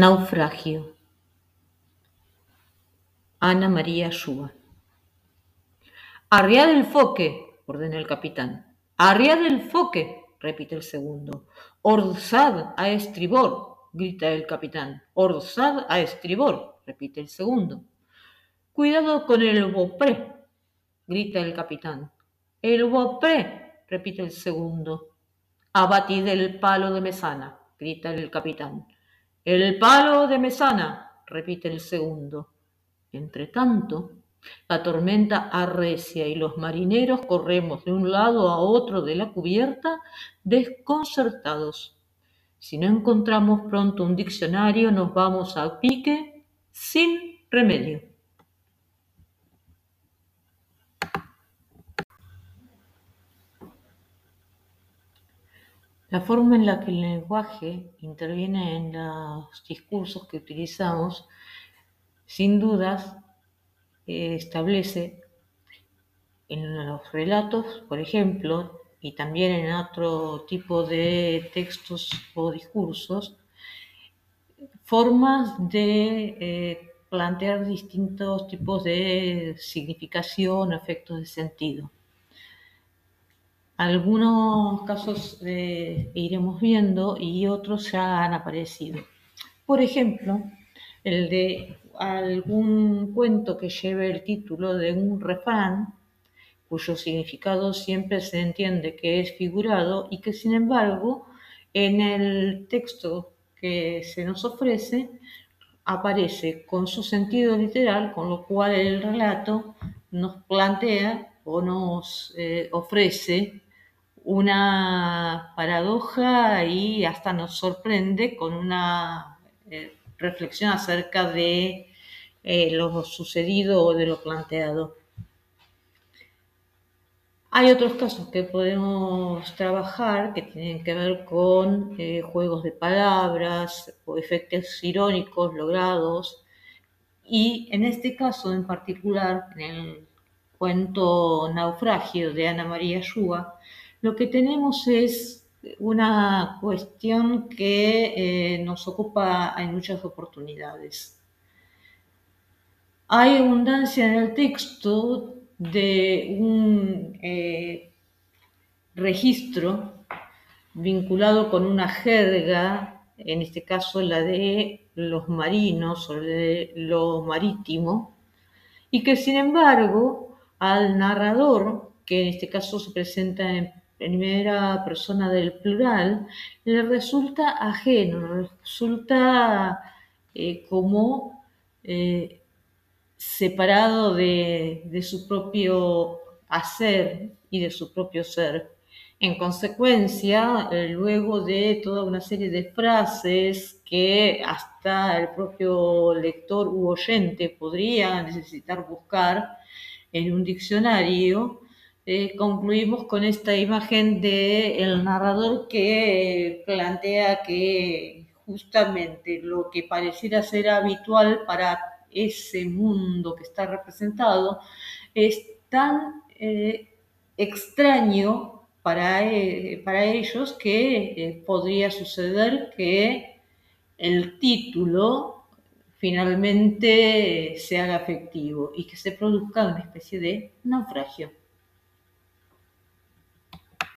Naufragio. Ana María Shua. Arriad el foque, ordena el capitán. Arriad el foque, repite el segundo. Orzad a estribor, grita el capitán. Orzad a estribor, repite el segundo. Cuidado con el bopré, grita el capitán. El bopré, repite el segundo. Abatid el palo de mesana, grita el capitán. El palo de mesana, repite el segundo. Entre tanto, la tormenta arrecia y los marineros corremos de un lado a otro de la cubierta desconcertados. Si no encontramos pronto un diccionario, nos vamos a pique sin remedio. La forma en la que el lenguaje interviene en los discursos que utilizamos, sin dudas, eh, establece en los relatos, por ejemplo, y también en otro tipo de textos o discursos, formas de eh, plantear distintos tipos de significación, efectos de sentido. Algunos casos eh, iremos viendo y otros ya han aparecido. Por ejemplo, el de algún cuento que lleve el título de un refrán, cuyo significado siempre se entiende que es figurado y que sin embargo en el texto que se nos ofrece aparece con su sentido literal, con lo cual el relato nos plantea o nos eh, ofrece una paradoja y hasta nos sorprende con una eh, reflexión acerca de eh, lo sucedido o de lo planteado. Hay otros casos que podemos trabajar que tienen que ver con eh, juegos de palabras o efectos irónicos logrados. Y en este caso en particular, en el cuento Naufragio de Ana María Shua, lo que tenemos es una cuestión que eh, nos ocupa en muchas oportunidades. Hay abundancia en el texto de un eh, registro vinculado con una jerga, en este caso la de los marinos o de lo marítimo, y que sin embargo al narrador, que en este caso se presenta en primera persona del plural, le resulta ajeno, resulta eh, como eh, separado de, de, su propio hacer y de su propio ser. En consecuencia, eh, luego de toda una serie de frases que hasta el propio lector u oyente podría necesitar buscar en un diccionario, eh, concluimos con esta imagen del el narrador que plantea que justamente lo que pareciera ser habitual para ese mundo que está representado es tan eh, extraño para, eh, ellos que eh, podría suceder que el título finalmente se haga efectivo y que se produzca una especie de naufragio.